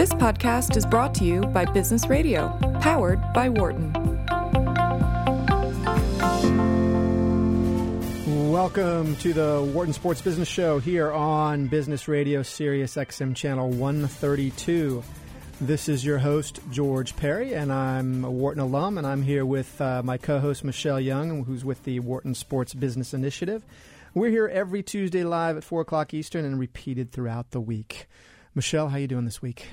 This podcast is brought to you by Business Radio, powered by Wharton. Welcome to the Wharton Sports Business Show here on Business Radio Sirius XM Channel 132. This is your host, George Perry, and I'm a Wharton alum, and I'm here with uh, my co host, Michelle Young, who's with the Wharton Sports Business Initiative. We're here every Tuesday live at 4 o'clock Eastern and repeated throughout the week. Michelle, how are you doing this week?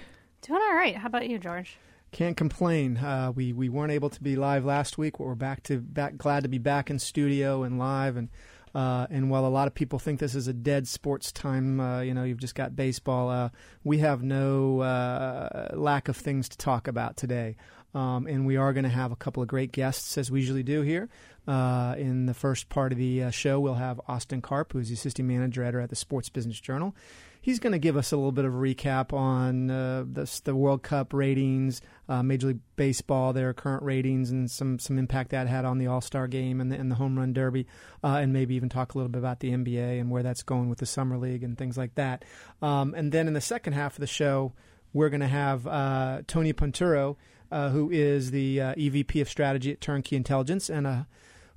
Doing all right. How about you, George? Can't complain. Uh, we we weren't able to be live last week, but we're back to back. Glad to be back in studio and live. And uh, and while a lot of people think this is a dead sports time, uh, you know, you've just got baseball. Uh, we have no uh, lack of things to talk about today. Um, and we are going to have a couple of great guests, as we usually do here. Uh, in the first part of the uh, show, we'll have Austin Karp, who's the assistant manager editor at the Sports Business Journal. He's going to give us a little bit of a recap on uh, the, the, World Cup ratings, uh, Major League Baseball, their current ratings, and some, some impact that had on the All Star game and the, and the Home Run Derby, uh, and maybe even talk a little bit about the NBA and where that's going with the Summer League and things like that. Um, and then in the second half of the show, we're going to have uh, Tony Ponturo uh, who is the uh, EVP of Strategy at Turnkey Intelligence and a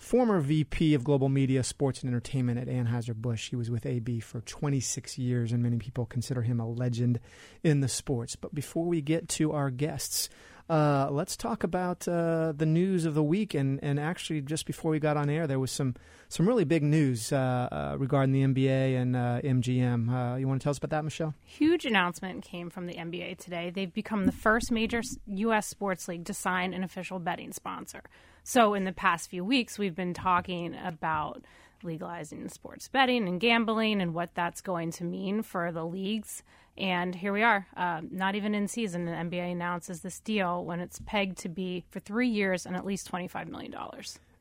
former VP of Global Media, Sports, and Entertainment at Anheuser-Busch. He was with AB for 26 years, and many people consider him a legend in the sports. But before we get to our guests, uh, let's talk about uh, the news of the week. And, and actually, just before we got on air, there was some, some really big news uh, uh regarding the NBA and MGM. Uh, uh, you want to tell us about that, Michelle? Huge announcement came from the NBA today. They've become the first major U.S. sports league to sign an official betting sponsor. So, in the past few weeks, we've been talking about legalizing sports betting and gambling and what that's going to mean for the leagues. And here we are, uh, not even in season. The NBA announces this deal when it's pegged to be for three years and at least $25 million.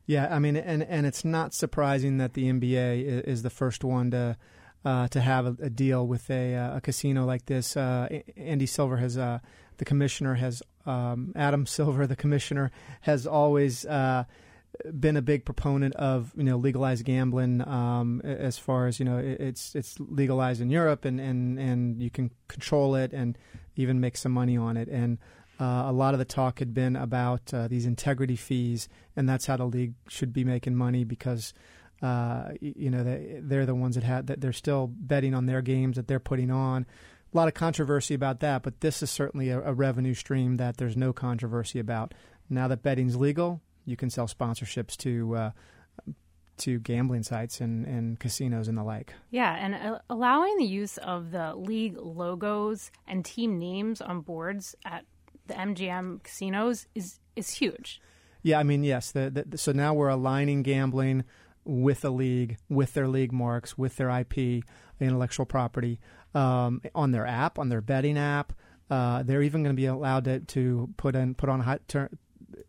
Yeah, I mean, and, and it's not surprising that the NBA is the first one to. Uh, to have a, a, deal with a, uh, a casino like this, uh, Andy Silver has, uh, the commissioner has, um, Adam Silver, the commissioner, has always uh, been a big proponent of you know legalized gambling um, as far as you know it's it's legalized in Europe and, and, and you can control it and even make some money on it. And uh, a lot of the talk had been about uh, these integrity fees and that's how the league should be making money because uh, you know they, they're the ones that had that they're still betting on their games that they're putting on a lot of controversy about that but this is certainly a, a revenue stream that there's no controversy about now that betting's legal you can sell sponsorships to uh, to gambling sites and, and casinos and the like. Yeah, and uh, allowing the use of the league logos and team names on boards at the MGM casinos is is huge. Yeah, I mean, yes. The, the, so now we're aligning gambling with the league, with their league marks, with their IP, intellectual property, um, on their app, on their betting app. Uh, they're even going to be allowed to, to put in put on ter-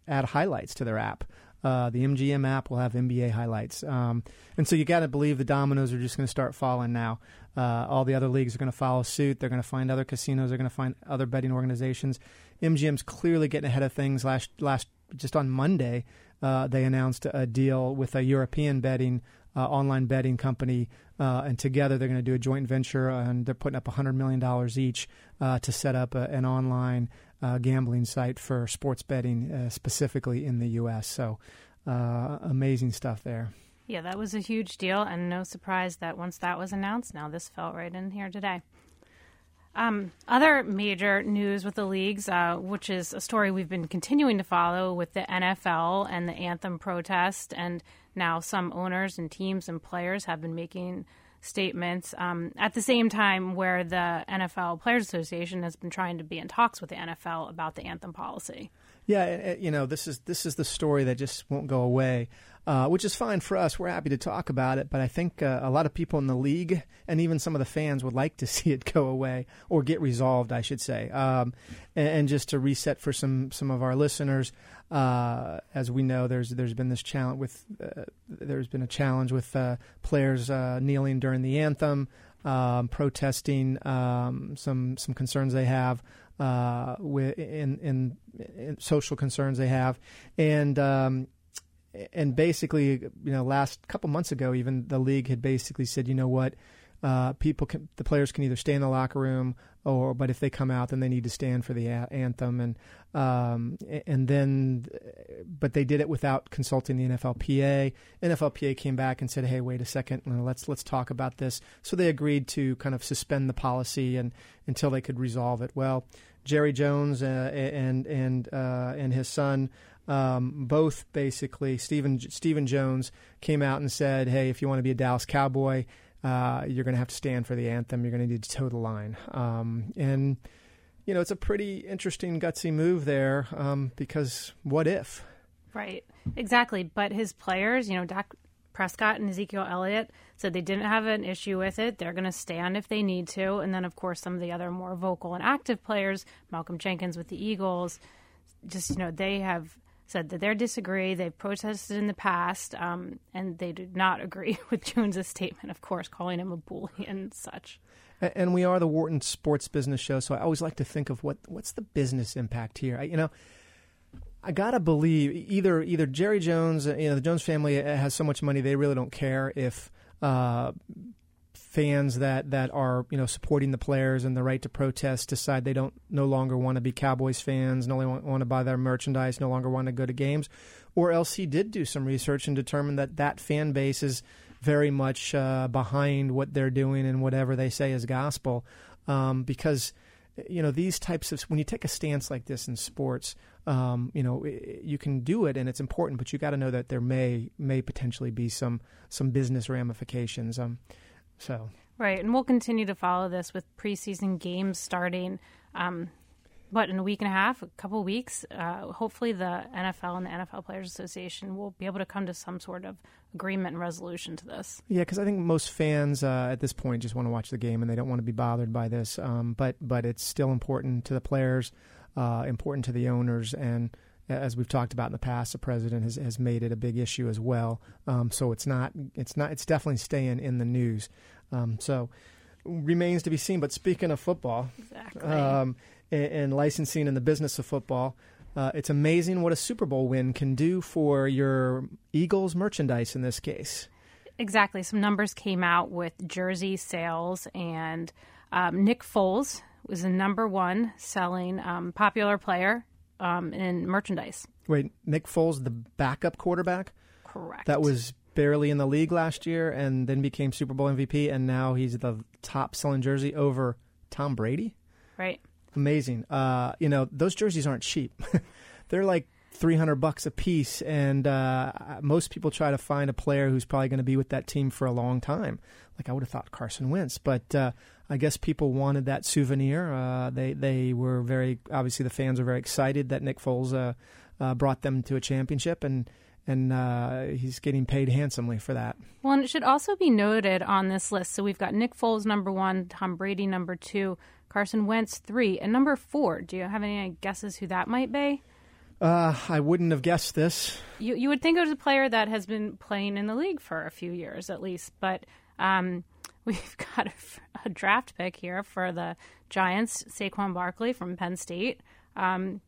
add highlights to their app. Uh, the MGM app will have NBA highlights. Um, and so you got to believe the dominoes are just going to start falling now. Uh, all the other leagues are going to follow suit. They're going to find other casinos. They're going to find other betting organizations. MGM's clearly getting ahead of things. Last last just on Monday, uh, they announced a deal with a European betting uh, online betting company, uh, and together they're going to do a joint venture, and they're putting up $100 million each uh, to set up a, an online uh, gambling site for sports betting, uh, specifically in the U.S. So uh, amazing stuff there. Yeah, that was a huge deal, and no surprise that once that was announced, now this felt right in here today. Um, other major news with the leagues, uh, which is a story we've been continuing to follow with the NFL and the anthem protest, and now some owners and teams and players have been making statements um, at the same time where the NFL Players Association has been trying to be in talks with the NFL about the anthem policy. Yeah, you know this is this is the story that just won't go away, uh, which is fine for us. We're happy to talk about it, but I think uh, a lot of people in the league and even some of the fans would like to see it go away or get resolved, I should say. Um, and, and, just to reset for some some of our listeners, uh, as we know, there's there's been this challenge with uh, there's been a challenge with uh, players uh, kneeling during the anthem, um, protesting um, some some concerns they have uh, in, in, in, social concerns they have, and um, and basically, you know, last couple months ago, even the league had basically said, you know what. uh, people can, the players can either stay in the locker room or but if they come out then they need to stand for the anthem and um, and then but they did it without consulting the NFLPA. NFLPA came back and said, "Hey, wait a second, let's let's talk about this." So they agreed to kind of suspend the policy and until they could resolve it. Well, Jerry Jones uh, and and uh, and his son um, both basically Stephen Stephen Jones came out and said, "Hey, if you want to be a Dallas Cowboy, uh, you're going to have to stand for the anthem. You're going to need to toe the line." Um, and you know, it's a pretty interesting gutsy move there um, because what if? Right, exactly. But his players, you know, Dak Prescott and Ezekiel Elliott said they didn't have an issue with it. They're going to stand if they need to. And then, of course, some of the other more vocal and active players, Malcolm Jenkins with the Eagles, just, you know, they have said that they disagree. They've protested in the past, um, and they did not agree with Jones's statement, of course, calling him a bully and such. And we are the Wharton Sports Business Show, so I always like to think of what what's the business impact here. I, you know, I gotta believe either either Jerry Jones, you know, the Jones family has so much money they really don't care if uh, fans that that are you know supporting the players and the right to protest decide they don't no longer want to be Cowboys fans, no longer want to buy their merchandise, no longer want to go to games, or else he did do some research and determine that that fan base is very much uh, behind what they're doing and whatever they say is gospel, um, because you know these types of when you take a stance like this in sports um, you know you can do it and it's important but you got to know that there may may potentially be some some business ramifications. Um, so right and we'll continue to follow this with preseason games starting um, what in a week and a half, a couple of weeks, uh, hopefully the NFL and the NFL Players Association will be able to come to some sort of agreement and resolution to this. Yeah, because I think most fans uh, at this point just want to watch the game and they don't want to be bothered by this. Um, but but it's still important to the players, uh, important to the owners, and as we've talked about in the past, the president has, has made it a big issue as well. Um, so it's not it's not it's definitely staying in the news. Um, so remains to be seen. But speaking of football, exactly. Um, and, and licensing in the business of football. Uh, it's amazing what a Super Bowl win can do for your Eagles merchandise in this case. Exactly. Some numbers came out with jersey sales, and um, Nick Foles was the number one selling um, popular player um, in merchandise. Wait, Nick Foles, the backup quarterback? Correct. That was barely in the league last year and then became Super Bowl MVP, and now he's the top selling jersey over Tom Brady? Right amazing. Uh, you know, those jerseys aren't cheap. They're like 300 bucks a piece and uh, most people try to find a player who's probably going to be with that team for a long time like i would have thought carson wentz but uh, i guess people wanted that souvenir uh, they, they were very obviously the fans were very excited that nick foles uh, uh, brought them to a championship and and uh, he's getting paid handsomely for that. Well, and it should also be noted on this list. So we've got Nick Foles number one, Tom Brady number two, Carson Wentz three, and number four. Do you have any guesses who that might be? Uh, I wouldn't have guessed this. You you would think it was a player that has been playing in the league for a few years at least, but um, we've got a, a, draft pick here for the Giants, Saquon Barkley from Penn State, um,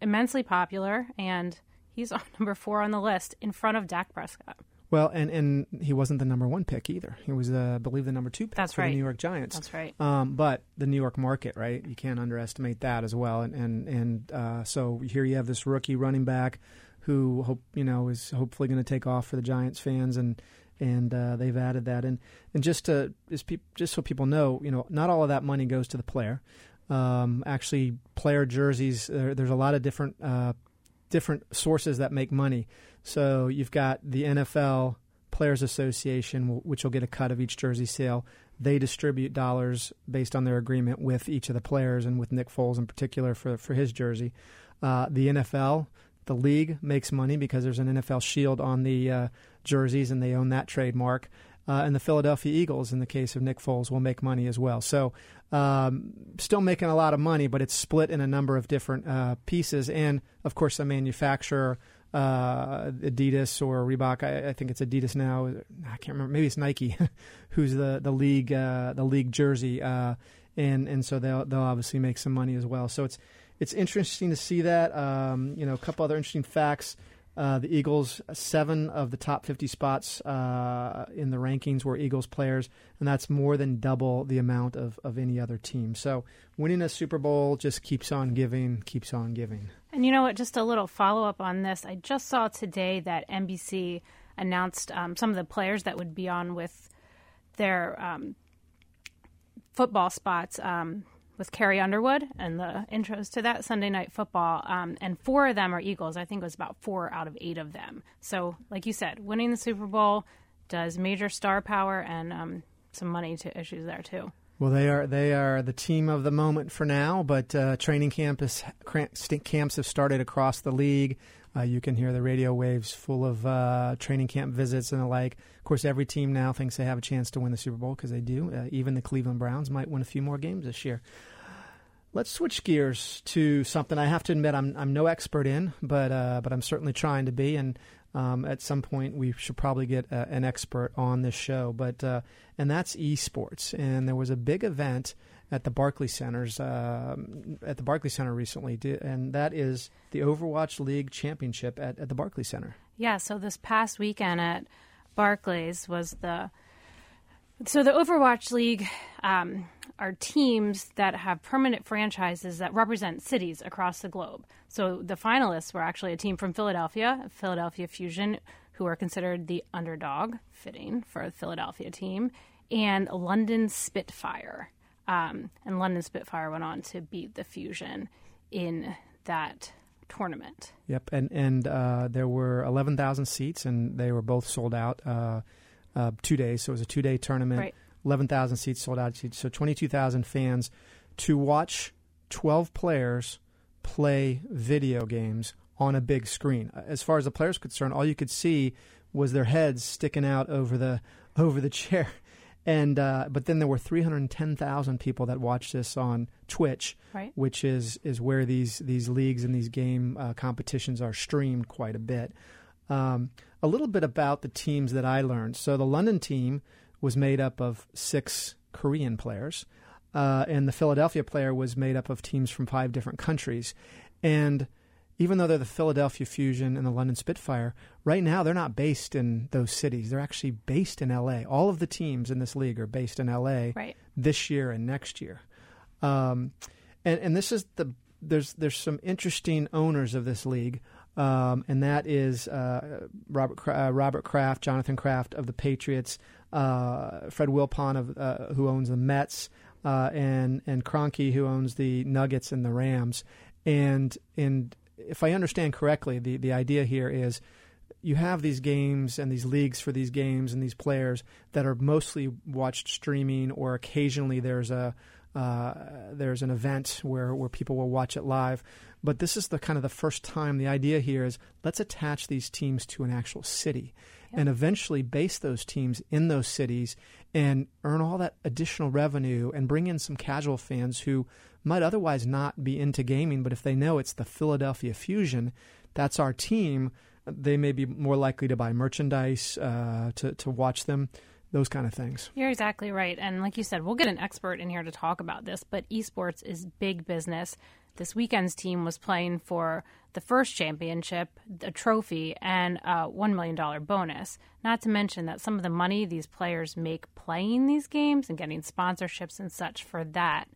immensely popular, and he's on number four on the list in front of Dak Prescott. Well, and, and he wasn't the number one pick either. He was, uh, I believe, the number two pick That's for right. the New York Giants. That's right. Um, but the New York market, right? You can't underestimate that as well. And and and uh, so here you have this rookie running back who hope you know is hopefully going to take off for the Giants fans, and and uh, they've added that. And and just to just, pe- just so people know, you know, not all of that money goes to the player. Um, actually, player jerseys. There, there's a lot of different uh, different sources that make money. So you've got the NFL Players Association, which will get a cut of each jersey sale. They distribute dollars based on their agreement with each of the players, and with Nick Foles in particular for for his jersey. Uh, the NFL, the league makes money because there's an NFL shield on the uh, jerseys, and they own that trademark. Uh, and the Philadelphia Eagles, in the case of Nick Foles, will make money as well. So, um, still making a lot of money, but it's split in a number of different uh, pieces. And of course, the manufacturer uh, Adidas or Reebok. I, I, think it's Adidas now. I can't remember. Maybe it's Nike, who's the the league uh, the league jersey, uh, and and so they'll they'll obviously make some money as well. So it's it's interesting to see that. Um, you know, a couple other interesting facts. Uh, the Eagles, seven of the top 50 spots uh, in the rankings were Eagles players, and that's more than double the amount of, of any other team. So winning a Super Bowl just keeps on giving, keeps on giving. And you know what? Just a little follow up on this. I just saw today that NBC announced um, some of the players that would be on with their um, football spots. Um, with Carrie Underwood and the intros to that Sunday Night Football. Um, and four of them are Eagles. I think it was about four out of eight of them. So, like you said, winning the Super Bowl does major star power and um, some money to issues there too. Well, they are they are the team of the moment for now, but uh, training campus camps have started across the league. Uh, you can hear the radio waves full of uh, training camp visits and the like. Of course, every team now thinks they have a chance to win the Super Bowl because they do. Uh, even the Cleveland Browns might win a few more games this year. Let's switch gears to something I have to admit I'm I'm no expert in, but uh, but I'm certainly trying to be. And um, at some point, we should probably get a, uh, an expert on this show. But uh, and that's esports. And there was a big event at the Barclays Centers uh, at the Barclays Center recently, and that is the Overwatch League Championship at, at the Barclays Center. Yeah. So this past weekend at Barclays was the so the Overwatch League um, are teams that have permanent franchises that represent cities across the globe. So the finalists were actually a team from Philadelphia, Philadelphia Fusion, who are considered the underdog, fitting for a Philadelphia team, and London Spitfire. Um, and London Spitfire went on to beat the Fusion in that tournament. Yep, and and uh, there were eleven thousand seats, and they were both sold out. Uh, uh, two days. So it was a two day tournament. Right. 11,000 seats sold out. So 22,000 fans to watch 12 players play video games on a big screen. As far as the players concerned, all you could see was their heads sticking out over the over the chair. And uh, but then there were 310,000 people that watched this on Twitch, right. which is is where these these leagues and these game uh, competitions are streamed quite a bit. Um, a little bit about the teams that I learned. So the London team was made up of six Korean players, uh, and the Philadelphia player was made up of teams from five different countries. And even though they're the Philadelphia Fusion and the London Spitfire, right now they're not based in those cities. They're actually based in LA. All of the teams in this league are based in LA right. this year and next year. Um, and, and this is the there's there's some interesting owners of this league um, and that is uh, Robert uh, Robert Kraft, Jonathan Kraft of the Patriots, uh, Fred Wilpon of uh, who owns the Mets, uh, and and Kroenke who owns the Nuggets and the Rams. And and if I understand correctly, the the idea here is you have these games and these leagues for these games and these players that are mostly watched streaming, or occasionally there's a uh, there's an event where, where people will watch it live. But this is the kind of the first time the idea here is let's attach these teams to an actual city and eventually base those teams in those cities and earn all that additional revenue and bring in some casual fans who might otherwise not be into gaming, but if they know it's the Philadelphia Fusion, that's our team, they may be more likely to buy merchandise, uh, to, to watch them those kind of things. You're exactly right. And like you said, we'll get an expert in here to talk about this, but esports is big business. This weekend's team was playing for the first championship, a trophy, and a $1 million bonus. Not to mention that some of the money these players make playing these games and getting sponsorships and such for that,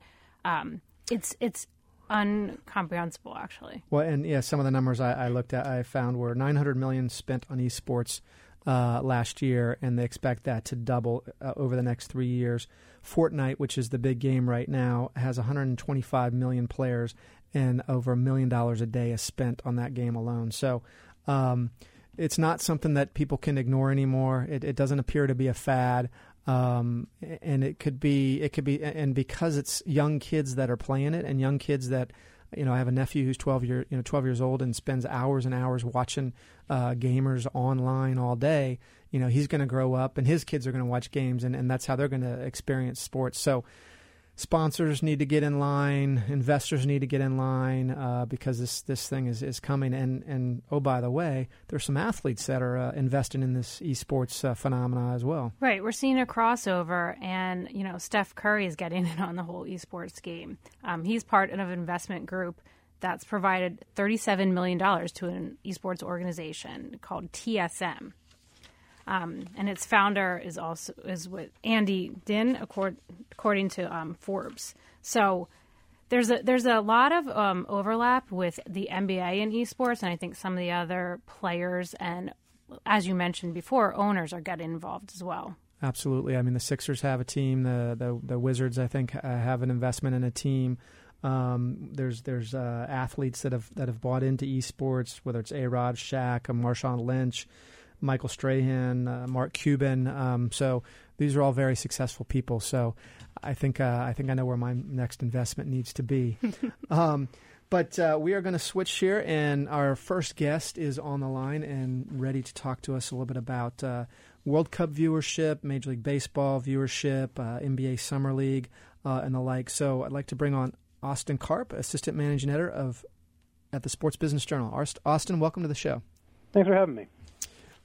um, it's, it's uncomprehensible, actually. Well, and yeah, some of the numbers I, I looked at, I found were 900 million spent on esports uh, last year, and they expect that to double uh, over the next three years. Fortnite, which is the big game right now, has 125 million players, and over a million dollars a day is spent on that game alone. So. Um, it's not something that people can ignore anymore. It, it doesn't appear to be a fad, um, and it could be. It could be, and because it's young kids that are playing it, and young kids that you know, I have a nephew who's 12 year, you know, 12 years old and spends hours and hours watching uh, gamers online all day. You know, he's going to grow up and his kids are going to watch games and, and that's how they're going to experience sports. So sponsors need to get in line, investors need to get in line uh, because this this thing is, is coming. And and oh by the way, there's some athletes that are uh, investing in this esports uh, phenomena as well. Right, we're seeing a crossover, and you know Steph Curry is getting in on the whole esports game. Um, he's part of an investment group that's provided $37 million to an esports organization called TSM. Um, and its founder is also is with Andy Dinh, according to um, Forbes. So there's a there's a lot of um, overlap with the NBA and esports, and I think some of the other players and, as you mentioned before, owners are getting involved as well. Absolutely. I mean, the Sixers have a team. The the, the Wizards, I think, have an investment in a team. Um, there's there's uh, athletes that have that have bought into esports, whether it's A Rod, Shaq, uh, Marshawn Lynch, Michael Strahan, uh, Mark Cuban. Um, so these are all very successful people. So I think uh, I think I know where my next investment needs to be. um, but uh, we are going to switch here, and our first guest is on the line and ready to talk to us a little bit about uh, World Cup viewership, Major League Baseball viewership, uh, NBA Summer League, uh, and the like. So I'd like to bring on Austin Karp, Assistant Managing Editor of at the Sports Business Journal. Austin, welcome to the show. Thanks for having me.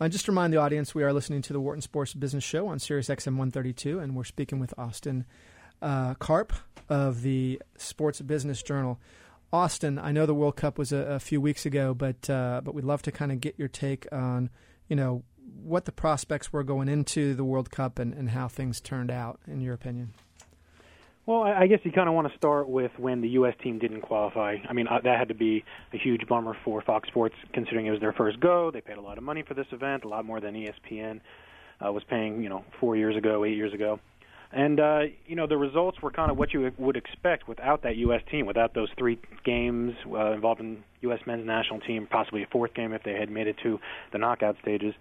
Uh, just to remind the audience, we are listening to the Wharton Sports Business Show on Sirius XM 132, and we're speaking with Austin uh, Karp of the Sports Business Journal. Austin, I know the World Cup was a, a few weeks ago, but uh, but we'd love to kind of get your take on, you know, what the prospects were going into the World Cup and, and how things turned out, in your opinion? Well, I guess you kind of want to start with when the U.S. team didn't qualify. I mean, uh, that had to be a huge bummer for Fox Sports, considering it was their first go. They paid a lot of money for this event, a lot more than ESPN uh, was paying, you know, four years ago, eight years ago. And uh, you know, the results were kind of what you would expect without that U.S. team, without those three games uh, involving U.S. men's national team, possibly a fourth game if they had made it to the knockout stages.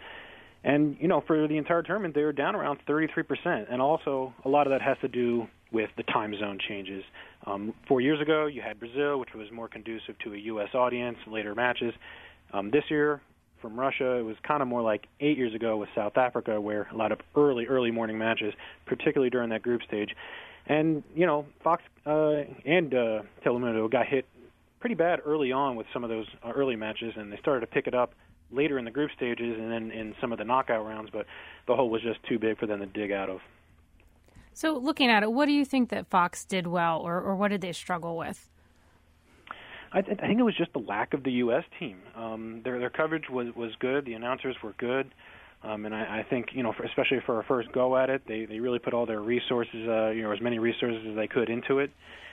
And you know, for the entire tournament, they were down around 33%, and also a lot of that has to do with the time zone changes. Um, four years ago, you had Brazil, which was more conducive to a U.S. audience, later matches. Um, this year, from Russia, it was kind of more like eight years ago with South Africa, where a lot of early, early morning matches, particularly during that group stage. And you know, Fox uh, and uh, Telemundo got hit pretty bad early on with some of those uh, early matches, and they started to pick it up later in the group stages and then in some of the knockout rounds, but the hole was just too big for them to dig out of. So, looking at it, what do you think that Fox did well, or, or what did they struggle with? I, th- I think it was just the lack of the U.S. team. Um, their their coverage was was good. The announcers were good, um, and I, I think you know, for, especially for a first go at it, they they really put all their resources, uh, you know, as many resources as they could into it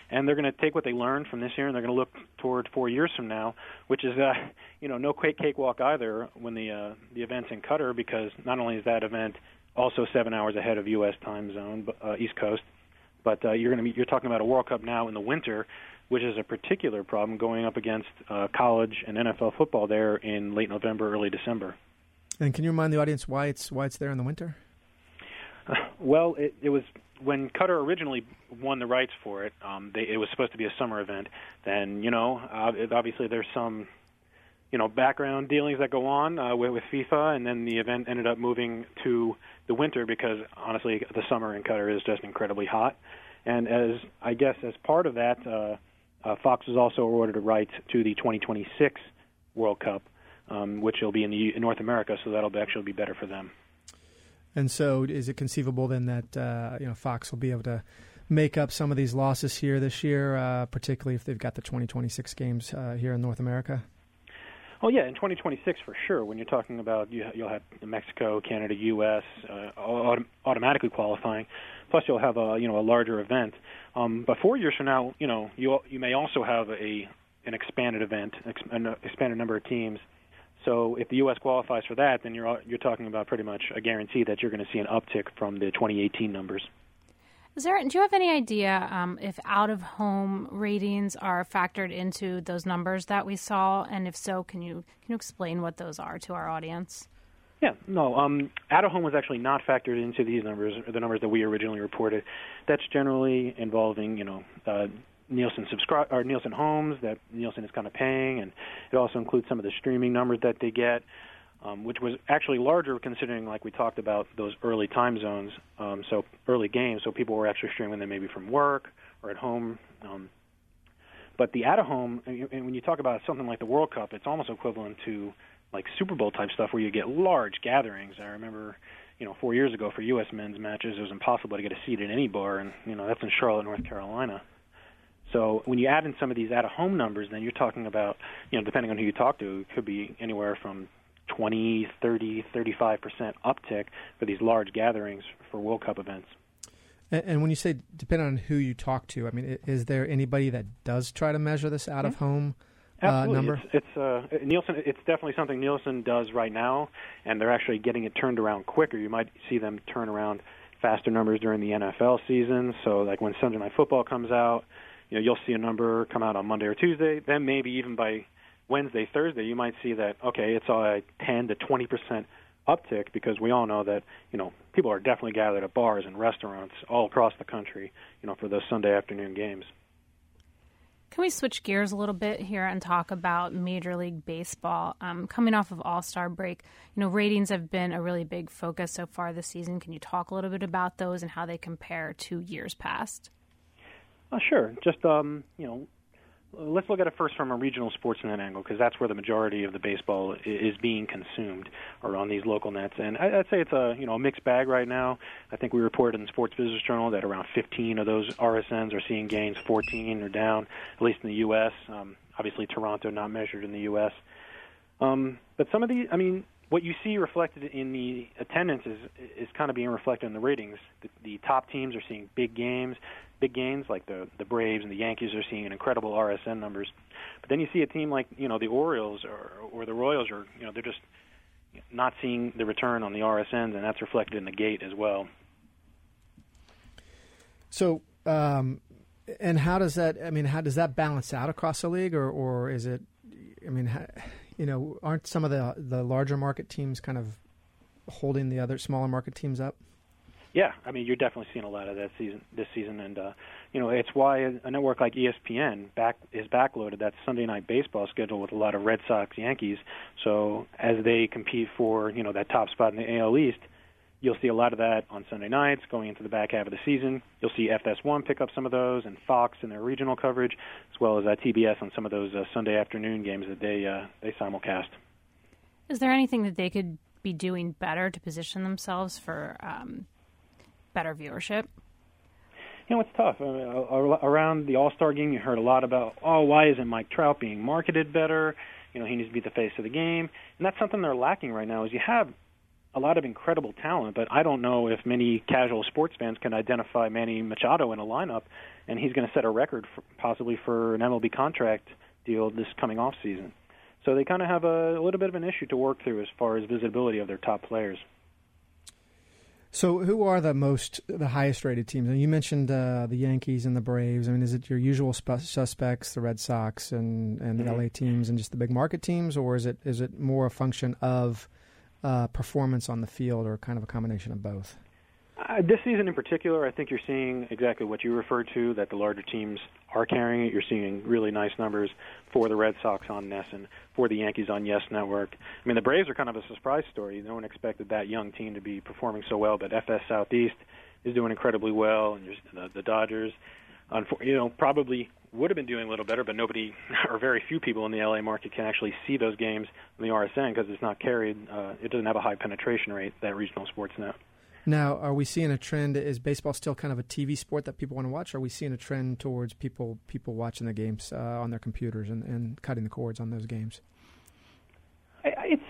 and they're going to take what they learned from this year and they're going to look toward four years from now, which is uh, you know no cakewalk either when the uh, the event's in Qatar because not only is that event also seven hours ahead of U.S. time zone, uh, East Coast, but uh, you're going to be you're talking about a World Cup now in the winter, which is a particular problem going up against uh, college and NFL football there in late November, early December. And can you remind the audience why it's why it's there in the winter? well, it, it was when Qatar originally won the rights for it. Um, they, it was supposed to be a summer event. Then you know, uh, obviously there's some you know background dealings that go on uh, with, with FIFA, and then the event ended up moving to the winter because honestly, the summer in Qatar is just incredibly hot. And as I guess as part of that, uh, uh, Fox was also awarded a right to the 2026 World Cup, um, which will be in, the, in North America, so that'll actually be better for them. And so, is it conceivable then that uh, you know Fox will be able to make up some of these losses here this year, uh, particularly if they've got the 2026 games uh, here in North America? Oh yeah, in 2026 for sure. When you're talking about you, will have Mexico, Canada, U.S. Uh, autom- automatically qualifying. Plus, you'll have a you know a larger event. Um, but four years from now, you know you you may also have a an expanded event, an expanded number of teams so if the U.S. qualifies for that, then you're you're talking about pretty much a guarantee that you're going to see an uptick from the 2018 numbers. There? Do you have any idea um, if out-of-home ratings are factored into those numbers that we saw, and if so, can you can you explain what those are to our audience? Yeah, no. Um, out-of-home was actually not factored into these numbers, the numbers that we originally reported. That's generally involving, you know, uh, Nielsen subscribe or Nielsen homes that Nielsen is kind of paying, and it also includes some of the streaming numbers that they get, um, which was actually larger considering, like we talked about, those early time zones. Um, so early games, so people were actually streaming them maybe from work or at home. Um, but the at home, and when you talk about something like the World Cup, it's almost equivalent to like Super Bowl type stuff where you get large gatherings. I remember, you know, four years ago for U.S. men's matches, it was impossible to get a seat at any bar, and you know that's in Charlotte, North Carolina. So when you add in some of these out-of-home numbers, then you're talking about, you know, depending on who you talk to, it could be anywhere from 20, 30, 35 percent uptick for these large gatherings for World Cup events. And, and, when you say depending on who you talk to, I mean, is there anybody that does try to measure this out of home? Uh, number? It's, it's uh, Nielsen. It's definitely something Nielsen does right now, and they're actually getting it turned around quicker. You might see them turn around faster numbers during the NFL season. So, like when Sunday Night Football comes out, you know, you'll see a number come out on Monday or Tuesday. Then maybe even by Wednesday, Thursday, you might see that okay, it's a 10 to 20 percent uptick because we all know that you know people are definitely gathered at bars and restaurants all across the country, you know, for those Sunday afternoon games. Can we switch gears a little bit here and talk about Major League Baseball? Um, coming off of All Star break, you know, ratings have been a really big focus so far this season. Can you talk a little bit about those and how they compare to years past? Uh, sure. Just um, you know, let's look at it first from a regional sportsnet angle because that's where the majority of the baseball is being consumed or on these local nets. And i'd say it's a you know a mixed bag right now. I think we reported in the sports business journal that around 15 of those rsns are seeing gains 14 are down at least in the us um, obviously toronto not measured in the us um, but some of the i mean what you see reflected in the attendance is is kind of being reflected in the ratings. The, the top teams are seeing big games, big gains like the the Braves and the Yankees are seeing incredible RSN numbers. But then you see a team like you know the Orioles or or the Royals are you know they're just not seeing the return on the RSNs, and that's reflected in the gate as well. So, um, and how does that? I mean, how does that balance out across the league, or or is it? I mean, how, you know, aren't some of the the larger market teams kind of holding the other smaller market teams up? Yeah, I mean, you're definitely seeing a lot of that season this season, and uh, you know, it's why a network like ESPN back is backloaded that Sunday night baseball schedule with a lot of Red Sox, Yankees. So as they compete for you know that top spot in the AL East, you'll see a lot of that on Sunday nights going into the back half of the season. You'll see FS1 pick up some of those, and Fox in their regional coverage, as well as uh, TBS on some of those uh, Sunday afternoon games that they uh, they simulcast. Is there anything that they could be doing better to position themselves for um, better viewership? You know, it's tough. I mean, around the All Star game, you heard a lot about, oh, why isn't Mike Trout being marketed better? You know, he needs to be the face of the game, and that's something they're lacking right now. Is you have a lot of incredible talent, but I don't know if many casual sports fans can identify Manny Machado in a lineup, and he's going to set a record for, possibly for an MLB contract deal this coming off season. So they kind of have a, a little bit of an issue to work through as far as visibility of their top players. So, who are the most, the highest rated teams? And you mentioned uh, the Yankees and the Braves. I mean, is it your usual sp- suspects, the Red Sox and, and the mm-hmm. LA teams, and just the big market teams, or is it is it more a function of uh, performance on the field, or kind of a combination of both? Uh, this season in particular, I think you're seeing exactly what you referred to, that the larger teams are carrying it. You're seeing really nice numbers for the Red Sox on NESN, for the Yankees on Yes Network. I mean, the Braves are kind of a surprise story. No one expected that young team to be performing so well, but FS Southeast is doing incredibly well, and the, the Dodgers, you know, probably would have been doing a little better, but nobody or very few people in the LA market can actually see those games on the RSN because it's not carried. Uh, it doesn't have a high penetration rate that regional sports net. Now, are we seeing a trend? Is baseball still kind of a TV sport that people want to watch? Are we seeing a trend towards people people watching the games uh, on their computers and, and cutting the cords on those games? It's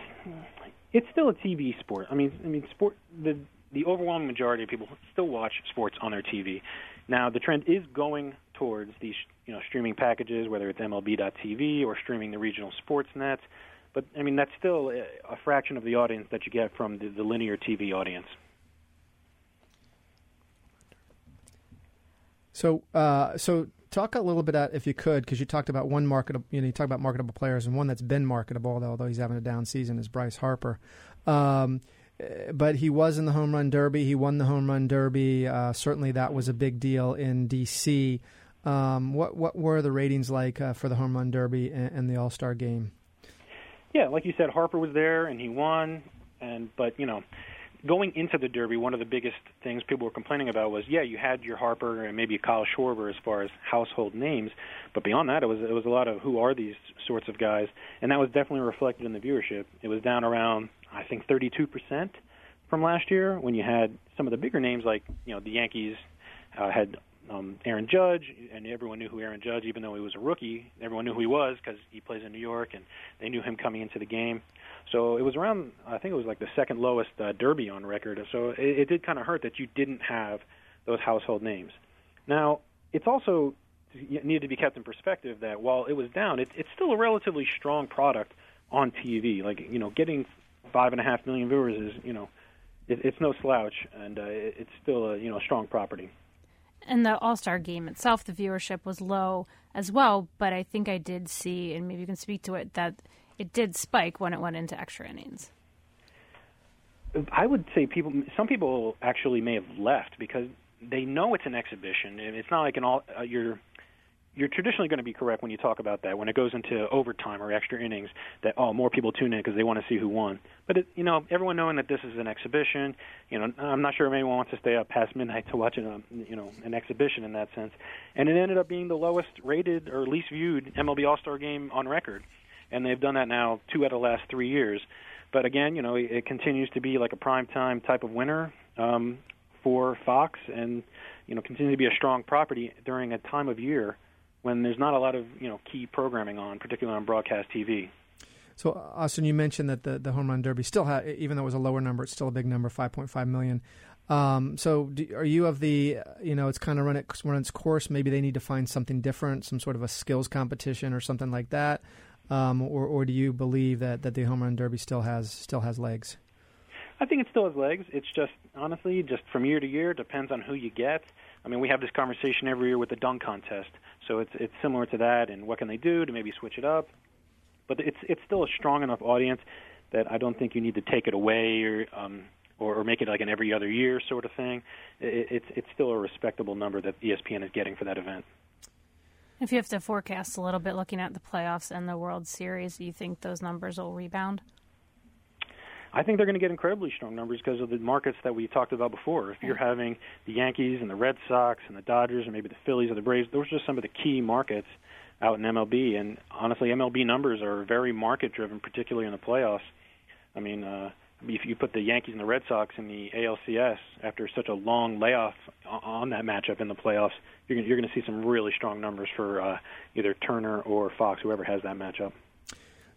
it's still a TV sport. I mean, I mean, sport the the overwhelming majority of people still watch sports on their TV. Now, the trend is going towards these you know streaming packages, whether it's MLB.TV or streaming the regional sports nets. But I mean, that's still a fraction of the audience that you get from the, the linear TV audience. So, uh, so talk a little bit about, if you could, because you talked about one marketable, you know, you talk about marketable players, and one that's been marketable, although he's having a down season, is Bryce Harper. Um, but he was in the home run derby. He won the home run derby. Uh, certainly, that was a big deal in D.C. Um, what what were the ratings like uh, for the home run derby and, and the All Star game? Yeah, like you said, Harper was there and he won. And but you know, going into the Derby, one of the biggest things people were complaining about was, yeah, you had your Harper and maybe Kyle Schwarber as far as household names, but beyond that, it was it was a lot of who are these sorts of guys, and that was definitely reflected in the viewership. It was down around I think 32 percent from last year when you had some of the bigger names like you know the Yankees uh, had um, Aaron Judge, and everyone knew who Aaron Judge, even though he was a rookie. Everyone knew who he was because he plays in New York, and they knew him coming into the game. So it was around, I think it was like the second lowest uh, Derby on record. So it, it did kind of hurt that you didn't have those household names. Now, it's also needed to be kept in perspective that while it was down, it, it's still a relatively strong product on TV. Like you know, getting five and a half million viewers is you know, it, it's no slouch, and uh, it, it's still a you know strong property. In the All Star game itself, the viewership was low as well, but I think I did see, and maybe you can speak to it, that it did spike when it went into extra innings. I would say people, some people actually may have left because they know it's an exhibition, and it's not like an all. Uh, you're you're traditionally going to be correct when you talk about that when it goes into overtime or extra innings that oh more people tune in because they want to see who won but it, you know everyone knowing that this is an exhibition you know i'm not sure anyone wants to stay up past midnight to watch an you know an exhibition in that sense and it ended up being the lowest rated or least viewed mlb all-star game on record and they've done that now two out of the last three years but again you know it, continues to be like a prime time type of winner um for fox and you know continue to be a strong property during a time of year when there's not a lot of you know key programming on, particularly on broadcast TV. So, Austin, you mentioned that the, the home run derby still had, even though it was a lower number, it's still a big number, 5.5 million. Um, so, do, are you of the, you know, it's kind of run, it, run its course? Maybe they need to find something different, some sort of a skills competition or something like that, um, or, or do you believe that, that the home run derby still has still has legs? I think it still has legs. It's just honestly, just from year to year, depends on who you get. I mean, we have this conversation every year with the dunk contest. So it's it's similar to that, and what can they do to maybe switch it up? But it's it's still a strong enough audience that I don't think you need to take it away or um, or, or make it like an every other year sort of thing. It, it's it's still a respectable number that ESPN is getting for that event. If you have to forecast a little bit, looking at the playoffs and the World Series, do you think those numbers will rebound? I think they're going to get incredibly strong numbers because of the markets that we talked about before. If you're having the Yankees and the Red Sox and the Dodgers and maybe the Phillies or the Braves, those are just some of the key markets out in MLB. And honestly, MLB numbers are very market driven, particularly in the playoffs. I mean, uh, if you put the Yankees and the Red Sox in the ALCS after such a long layoff on that matchup in the playoffs, you're going, to see some really strong numbers for uh, either Turner or Fox, whoever has that matchup.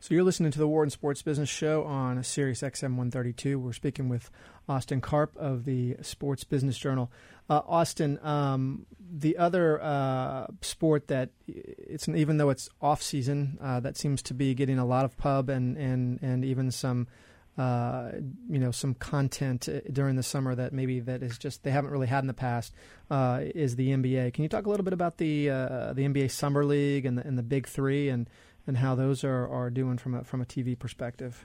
So you're listening to the Wharton Sports Business Show on Sirius XM 132. We're speaking with Austin Karp of the Sports Business Journal. Uh, Austin, um, the other uh, sport that it's even though it's off season, uh, that seems to be getting a lot of pub and and and even some. Uh, you know some content uh, during the summer that maybe that is just they haven't really had in the past uh, is the NBA. Can you talk a little bit about the uh, the NBA Summer League and the, and the Big Three and and how those are, are doing from a from a TV perspective.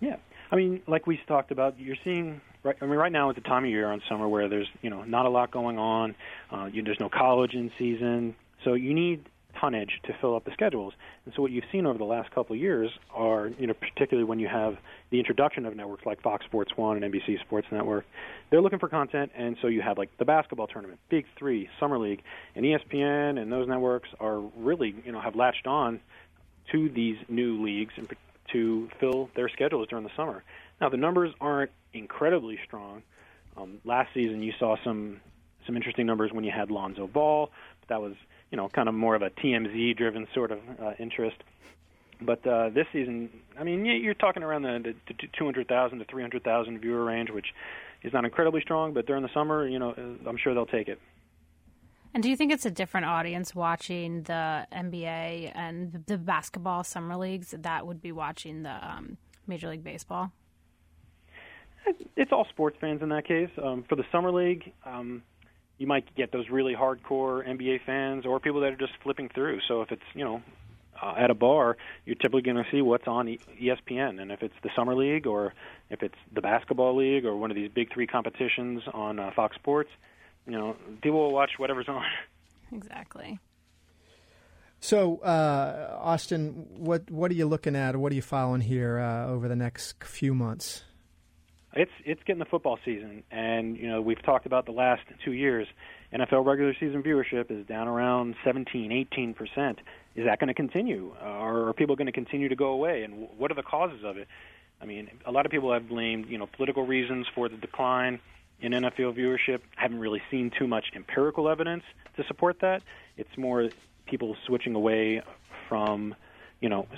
Yeah, I mean, like we talked about, you're seeing. Right, I mean, right now at the time of year on summer where there's you know not a lot going on. Uh, you, there's no college in season, so you need tonnage to fill up the schedules. And so what you've seen over the last couple of years are, you know, particularly when you have the introduction of networks like Fox Sports One and NBC Sports Network, they're looking for content, and so you have like the basketball tournament, Big Three, Summer League, and ESPN and those networks are really, you know, have latched on to these new leagues and to fill their schedules during the summer. Now the numbers aren't incredibly strong. Um, last season you saw some some interesting numbers when you had Lonzo Ball, but that was you know kind of more of a TMZ driven sort of uh, interest. But uh, this season, I mean, you're talking around the, the 200,000 to 300,000 viewer range, which is not incredibly strong. But during the summer, you know, I'm sure they'll take it. And do you think it's a different audience watching the NBA and the basketball summer leagues that would be watching the um, Major League Baseball? It's all sports fans in that case. Um, for the summer league, um, you might get those really hardcore NBA fans or people that are just flipping through. So if it's you know uh, at a bar, you're typically going to see what's on ESPN, and if it's the summer league or if it's the basketball league or one of these big three competitions on uh, Fox Sports, you know, people will watch whatever's on. Exactly. So, uh, Austin, what what are you looking at, or what are you following here uh, over the next few months? It's it's getting the football season, and you know we've talked about the last two years. NFL regular season viewership is down around 17, 18 percent. Is that going to continue, uh, are people going to continue to go away? And what are the causes of it? I mean, a lot of people have blamed you know political reasons for the decline in NFL viewership. I haven't really seen too much empirical evidence to support that. It's more people switching away from, you know,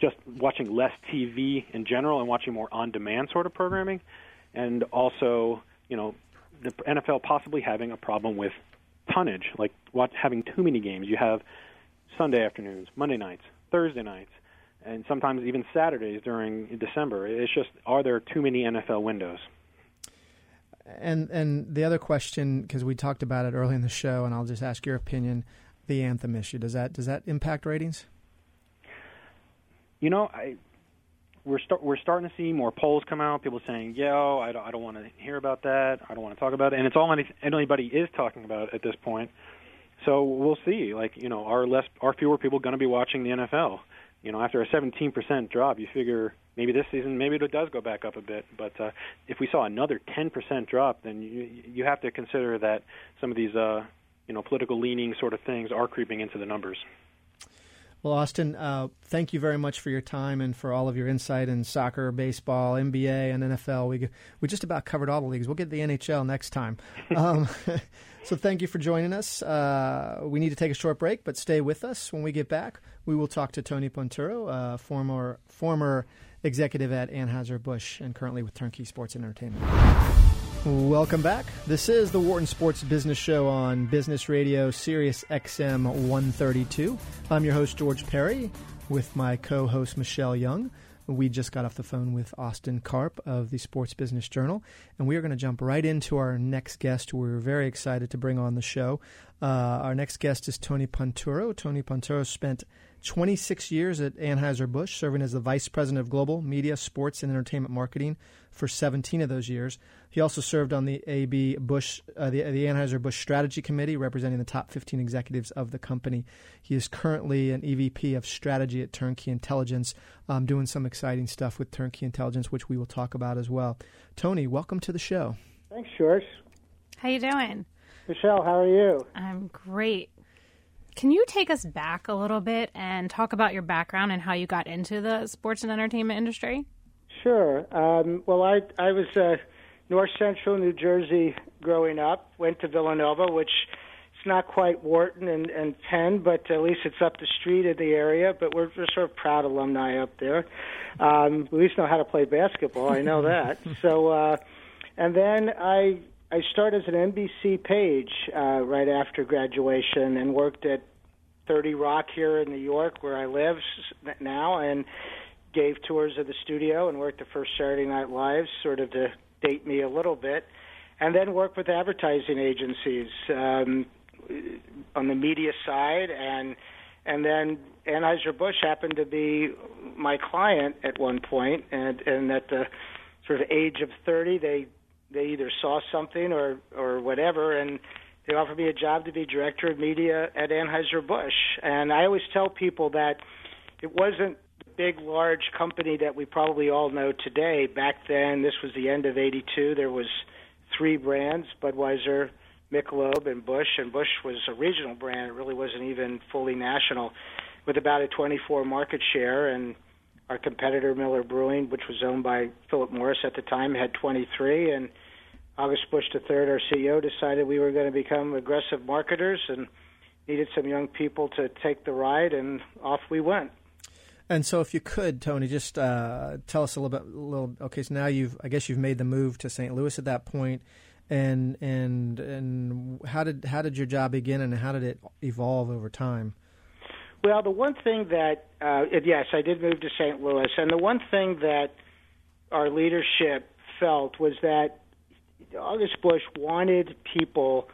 just watching less TV in general and watching more on-demand sort of programming, and also, you know, the NFL possibly having a problem with tonnage, like having too many games. You have Sunday afternoons, Monday nights, Thursday nights, and sometimes even Saturdays during December. It's just are there too many NFL windows? And and the other question, because we talked about it early in the show, and I'll just ask your opinion: the anthem issue. Does that does that impact ratings? You know, I we're start we're starting to see more polls come out. People saying, "Yo, I don't I don't want to hear about that. I don't want to talk about it." And it's all any, anybody is talking about at this point. So we'll see. Like you know, are less are fewer people going to be watching the NFL? You know, after a 17% drop, you figure maybe this season maybe it does go back up a bit. But uh, if we saw another 10% drop, then you you have to consider that some of these uh, you know political leaning sort of things are creeping into the numbers. Well, Austin, uh, thank you very much for your time and for all of your insight in soccer, baseball, NBA, and NFL. We we just about covered all the leagues. We'll get the NHL next time. Um, so thank you for joining us. Uh, we need to take a short break, but stay with us. When we get back, we will talk to Tony Ponturo, uh, former former executive at Anheuser Busch and currently with Turnkey Sports and Entertainment. Welcome back. This is the Wharton Sports Business Show on Business Radio, Sirius XM 132. I'm your host, George Perry, with my co host, Michelle Young. We just got off the phone with Austin Karp of the Sports Business Journal, and we are going to jump right into our next guest. We're very excited to bring on the show. Uh, our next guest is Tony Ponturo. Tony Ponturo spent 26 years at Anheuser-Busch, serving as the Vice President of Global Media, Sports, and Entertainment Marketing for 17 of those years. He also served on the AB Busch, uh, the, the Anheuser-Busch Strategy Committee, representing the top 15 executives of the company. He is currently an EVP of Strategy at Turnkey Intelligence, um, doing some exciting stuff with Turnkey Intelligence, which we will talk about as well. Tony, welcome to the show. Thanks, George. How you doing? Michelle, how are you? I'm great. Can you take us back a little bit and talk about your background and how you got into the sports and entertainment industry? Sure. Um, well, I I was uh, North Central New Jersey growing up. Went to Villanova, which it's not quite Wharton and, and Penn, but at least it's up the street in the area. But we're, we're sort of proud alumni up there. Um, we at least know how to play basketball. I know that. so, uh, and then I I started as an NBC page uh, right after graduation and worked at 30 Rock here in New York, where I live now, and gave tours of the studio and worked the first Saturday Night Live, sort of to date me a little bit, and then worked with advertising agencies um, on the media side, and and then Anheuser Busch happened to be my client at one point, and and at the sort of age of 30, they they either saw something or or whatever, and they offered me a job to be director of media at Anheuser Busch. And I always tell people that it wasn't the big, large company that we probably all know today. Back then, this was the end of '82. There was three brands: Budweiser, Michelob, and Busch, And Busch was a regional brand; it really wasn't even fully national, with about a 24 market share and our competitor Miller Brewing, which was owned by Philip Morris at the time, had 23, and August Busch III, our CEO, decided we were going to become aggressive marketers and needed some young people to take the ride, and off we went. And so, if you could, Tony, just uh, tell us a little bit. Little, okay, so now you've, I guess, you've made the move to St. Louis at that point, and and and how did how did your job begin, and how did it evolve over time? Well, the one thing that, uh, yes, I did move to St. Louis, and the one thing that our leadership felt was that August Busch wanted people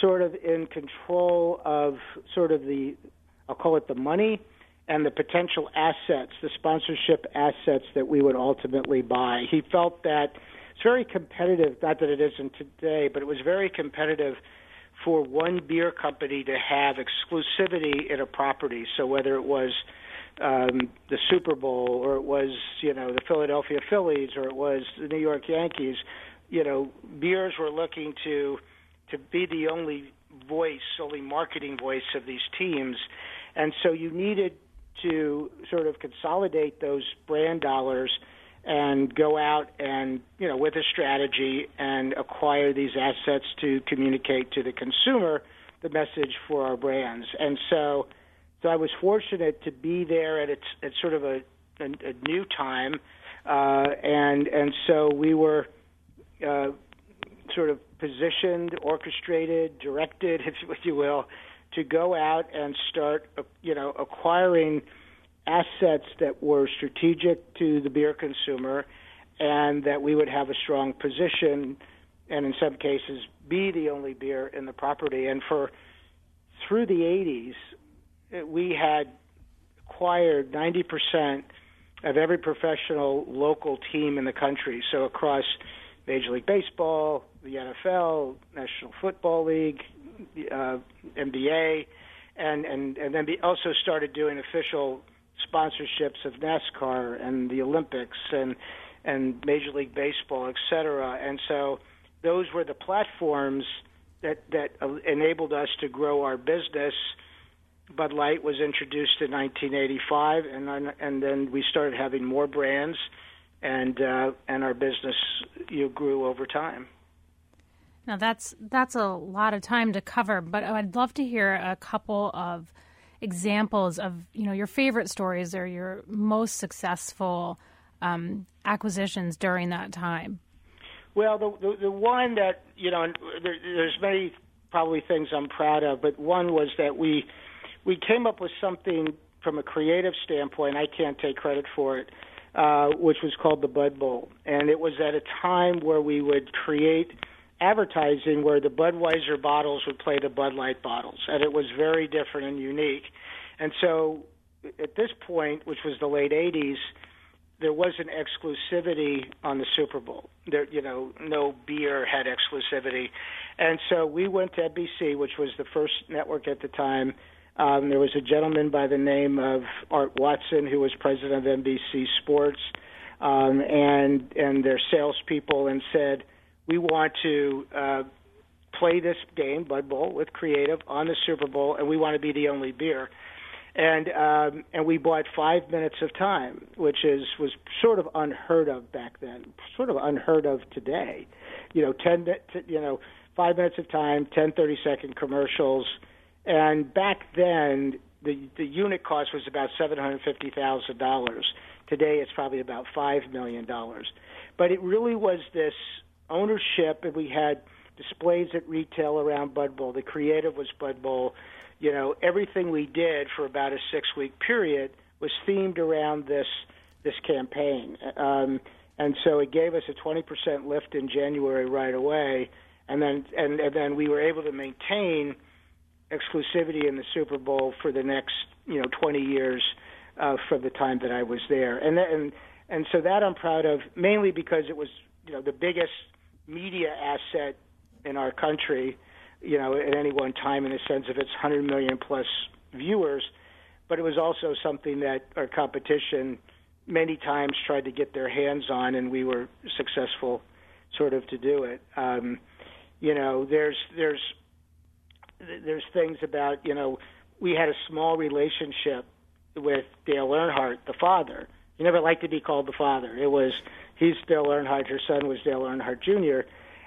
sort of in control of sort of the, I'll call it the money and the potential assets, the sponsorship assets that we would ultimately buy. He felt that it's very competitive, not that it isn't today, but it was very competitive for one beer company to have exclusivity in a property. So whether it was um, the Super Bowl or it was you know the Philadelphia Phillies or it was the New York Yankees, you know beers were looking to to be the only voice, only marketing voice of these teams, and so you needed to sort of consolidate those brand dollars and go out and you know with a strategy and acquire these assets to communicate to the consumer the message for our brands. And so, so I was fortunate to be there at its at sort of a, a, a new time, uh, and and so we were uh, sort of positioned, orchestrated, directed, if you will, to go out and start, you know, acquiring assets that were strategic to the beer consumer, and that we would have a strong position, and in some cases be the only beer in the property. And for through the 80s, we had acquired 90% of every professional local team in the country. So across Major League Baseball, the NFL, National Football League, uh, NBA, and and and then also started doing official sponsorships of NASCAR and the Olympics and and Major League Baseball, et cetera. And so those were the platforms that that enabled us to grow our business. Bud Light was introduced in 1985, and and then we started having more brands, and uh, and our business you know, grew over time. Now that's that's a lot of time to cover, but I'd love to hear a couple of examples of you know your favorite stories or your most successful um, acquisitions during that time. Well, the, the the one that you know, there, there's many probably things I'm proud of, but one was that we we came up with something from a creative standpoint. I can't take credit for it, uh, which was called the Bud Bowl, and it was at a time where we would create advertising where the Budweiser bottles would play the Bud Light bottles, and it was very different and unique. And so, at this point, which was the late '80s there was an exclusivity on the Super Bowl. There, you know, no beer had exclusivity, and so we went to NBC, which was the first network at the time. Um, there was a gentleman by the name of Art Watson who was president of NBC Sports, um, and and their salespeople, and said, "We want to." Uh, play this game, Bud Bowl, with creative on the Super Bowl, and we want to be the only beer and um, and we bought five minutes of time, which is was sort of unheard of back then, sort of unheard of today. You know, ten you know five minutes of time, ten thirty second commercials, and back then the the unit cost was about seven hundred fifty thousand dollars. Today it's probably about five million dollars, but it really was this ownership, and we had displays at retail around Bud Bowl. The creative was Bud Bowl you know, everything we did for about a six week period was themed around this this campaign. Um, and so it gave us a 20% lift in January right away, and then and, and then we were able to maintain exclusivity in the Super Bowl for the next you know 20 years uh, from the time that I was there, and and and so that I'm proud of mainly because it was you know the biggest media asset in our country you know, at any one time in the sense of its 100 million plus viewers, but it was also something that our competition many times tried to get their hands on, and we were successful, sort of, to do it. Um, you know, there's there's there's things about you know we had a small relationship with Dale Earnhardt, the father. He never liked to be called the father. It was he's Dale Earnhardt, her son was Dale Earnhardt Jr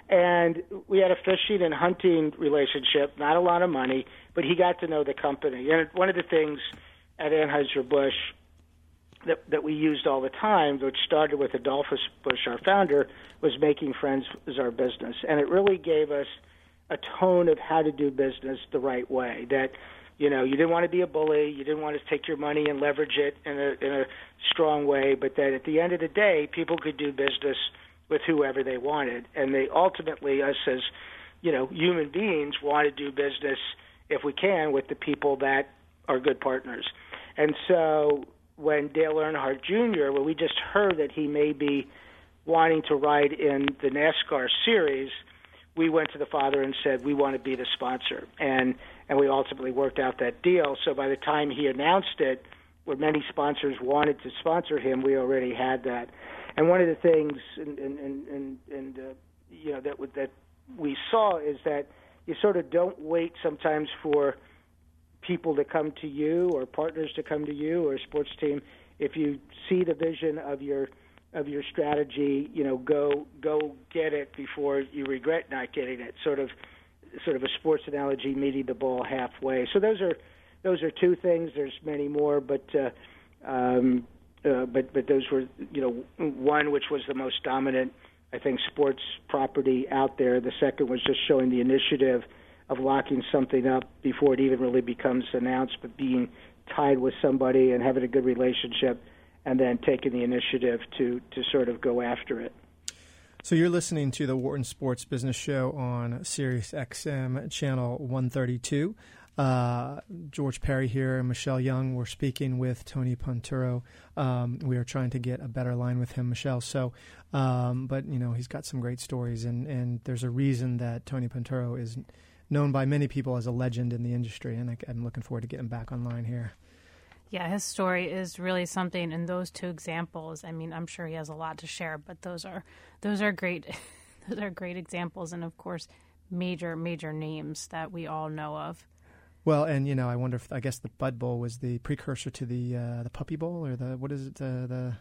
and we had a fishing and hunting relationship. Not a lot of money, but he got to know the company. And one of the things at Anheuser Busch that that we used all the time, which started with Adolphus Busch, our founder, was making friends as our business, and it really gave us a tone of how to do business the right way. That you know you didn't want to be a bully, you didn't want to take your money and leverage it in a in a strong way, but that at the end of the day, people could do business with whoever they wanted, and they ultimately, us as you know, human beings, want to do business if we can with the people that are good partners. And so when Dale Earnhardt Jr., when we just heard that he may be wanting to ride in the NASCAR series, we went to the father and said we want to be the sponsor, and and we ultimately worked out that deal. So by the time he announced it, where many sponsors wanted to sponsor him, we already had that. And one of the things, and and and, and uh, you know that that we saw is that you sort of don't wait sometimes for people to come to you or partners to come to you or a sports team. If you see the vision of your of your strategy, you know, go go get it before you regret not getting it. Sort of sort of a sports analogy, meeting the ball halfway. So those are those are two things. There's many more, but uh, um, uh, but but those were you know one which was the most dominant, I think, sports property out there. The second was just showing the initiative of locking something up before it even really becomes announced, but being tied with somebody and having a good relationship, and then taking the initiative to to sort of go after it. So you're listening to the Wharton Sports Business Show on Sirius XM channel 132. Uh, George Perry here and Michelle Young. We're speaking with Tony Ponturo. Um, we are trying to get a better line with him, Michelle. So, um, but you know, he's got some great stories, and and there's a reason that Tony Ponturo is known by many people as a legend in the industry, and I, I'm looking forward to getting back online here. Yeah, his story is really something. And those two examples, I mean, I'm sure he has a lot to share, but those are those are great. those are great examples, and of course, major major names that we all know of. Well, and you know, I wonder if I guess the Bud Bowl was the precursor to the uh, the Puppy Bowl or the what is it uh, the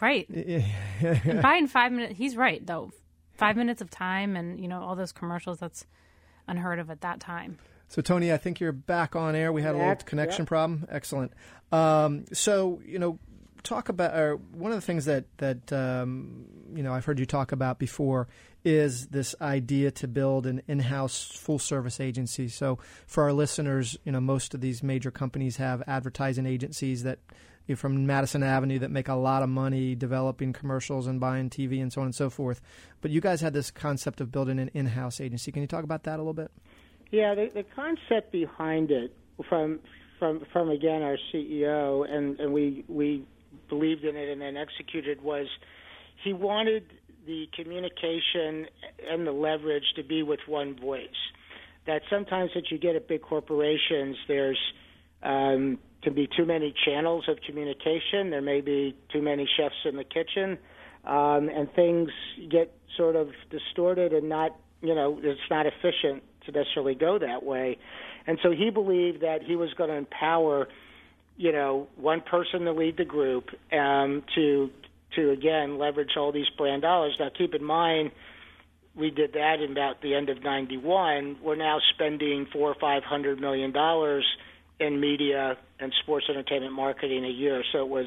right. and five minutes, he's right though. Five minutes of time, and you know all those commercials. That's unheard of at that time. So, Tony, I think you're back on air. We had a little connection problem. Excellent. Um, so, you know, talk about or one of the things that that um, you know I've heard you talk about before is this idea to build an in-house full-service agency. So, for our listeners, you know, most of these major companies have advertising agencies that you know, from Madison Avenue that make a lot of money developing commercials and buying TV and so on and so forth. But you guys had this concept of building an in-house agency. Can you talk about that a little bit? Yeah, the, the concept behind it from from from again our CEO and and we we believed in it and then executed was he wanted the communication and the leverage to be with one voice. That sometimes that you get at big corporations, there's um, can be too many channels of communication. There may be too many chefs in the kitchen, um, and things get sort of distorted and not you know it's not efficient to necessarily go that way. And so he believed that he was going to empower, you know, one person to lead the group um, to to again leverage all these brand dollars. Now, keep in mind, we did that in about the end of '91. We're now spending four or five hundred million dollars in media and sports entertainment marketing a year. So it was,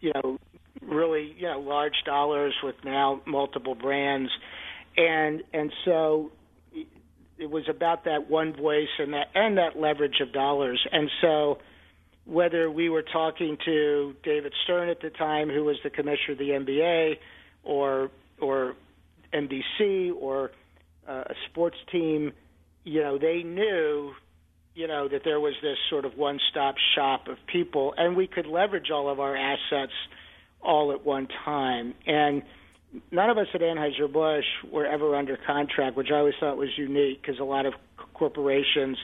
you know, really you know large dollars with now multiple brands, and and so it was about that one voice and that and that leverage of dollars. And so, whether we were talking to David Stern at the time, who was the commissioner of the NBA, or or NBC or uh, a sports team, you know, they knew, you know, that there was this sort of one-stop shop of people, and we could leverage all of our assets all at one time. And none of us at Anheuser-Busch were ever under contract, which I always thought was unique because a lot of corporations,